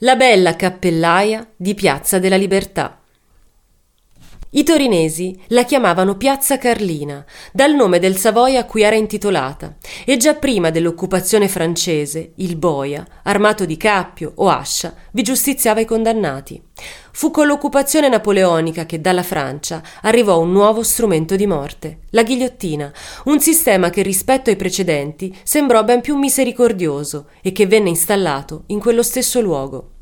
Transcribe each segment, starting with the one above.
La bella cappellaia di Piazza della Libertà. I torinesi la chiamavano Piazza Carlina, dal nome del Savoia a cui era intitolata, e già prima dell'occupazione francese, il boia, armato di cappio o ascia, vi giustiziava i condannati. Fu con l'occupazione napoleonica che dalla Francia arrivò un nuovo strumento di morte, la ghigliottina, un sistema che rispetto ai precedenti sembrò ben più misericordioso e che venne installato in quello stesso luogo.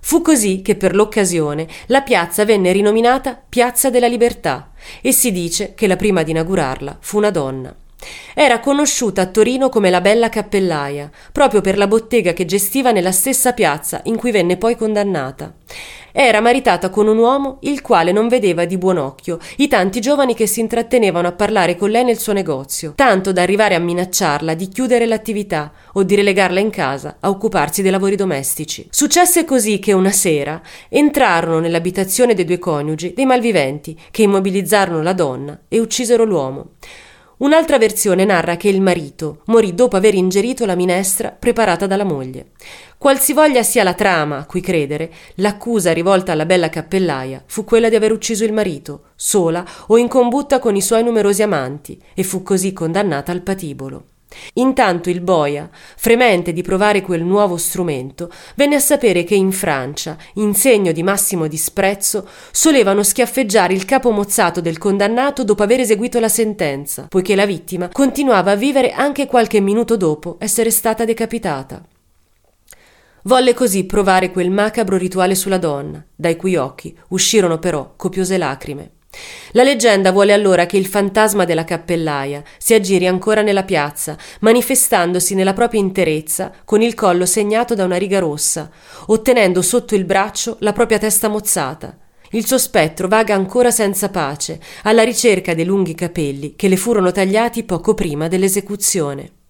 Fu così che per l'occasione la piazza venne rinominata Piazza della Libertà e si dice che la prima ad inaugurarla fu una donna. Era conosciuta a Torino come la Bella Cappellaia, proprio per la bottega che gestiva nella stessa piazza in cui venne poi condannata. Era maritata con un uomo il quale non vedeva di buon occhio i tanti giovani che si intrattenevano a parlare con lei nel suo negozio, tanto da arrivare a minacciarla di chiudere l'attività o di relegarla in casa a occuparsi dei lavori domestici. Successe così che una sera entrarono nell'abitazione dei due coniugi dei malviventi che immobilizzarono la donna e uccisero l'uomo. Un'altra versione narra che il marito morì dopo aver ingerito la minestra preparata dalla moglie. Qualsivoglia sia la trama a cui credere, l'accusa rivolta alla bella cappellaia fu quella di aver ucciso il marito, sola o in combutta con i suoi numerosi amanti, e fu così condannata al patibolo. Intanto il boia, fremente di provare quel nuovo strumento, venne a sapere che in Francia, in segno di massimo disprezzo, solevano schiaffeggiare il capo mozzato del condannato dopo aver eseguito la sentenza, poiché la vittima continuava a vivere anche qualche minuto dopo essere stata decapitata. Volle così provare quel macabro rituale sulla donna, dai cui occhi uscirono però copiose lacrime. La leggenda vuole allora che il fantasma della cappellaia si aggiri ancora nella piazza, manifestandosi nella propria interezza con il collo segnato da una riga rossa, ottenendo sotto il braccio la propria testa mozzata. Il suo spettro vaga ancora senza pace, alla ricerca dei lunghi capelli che le furono tagliati poco prima dell'esecuzione.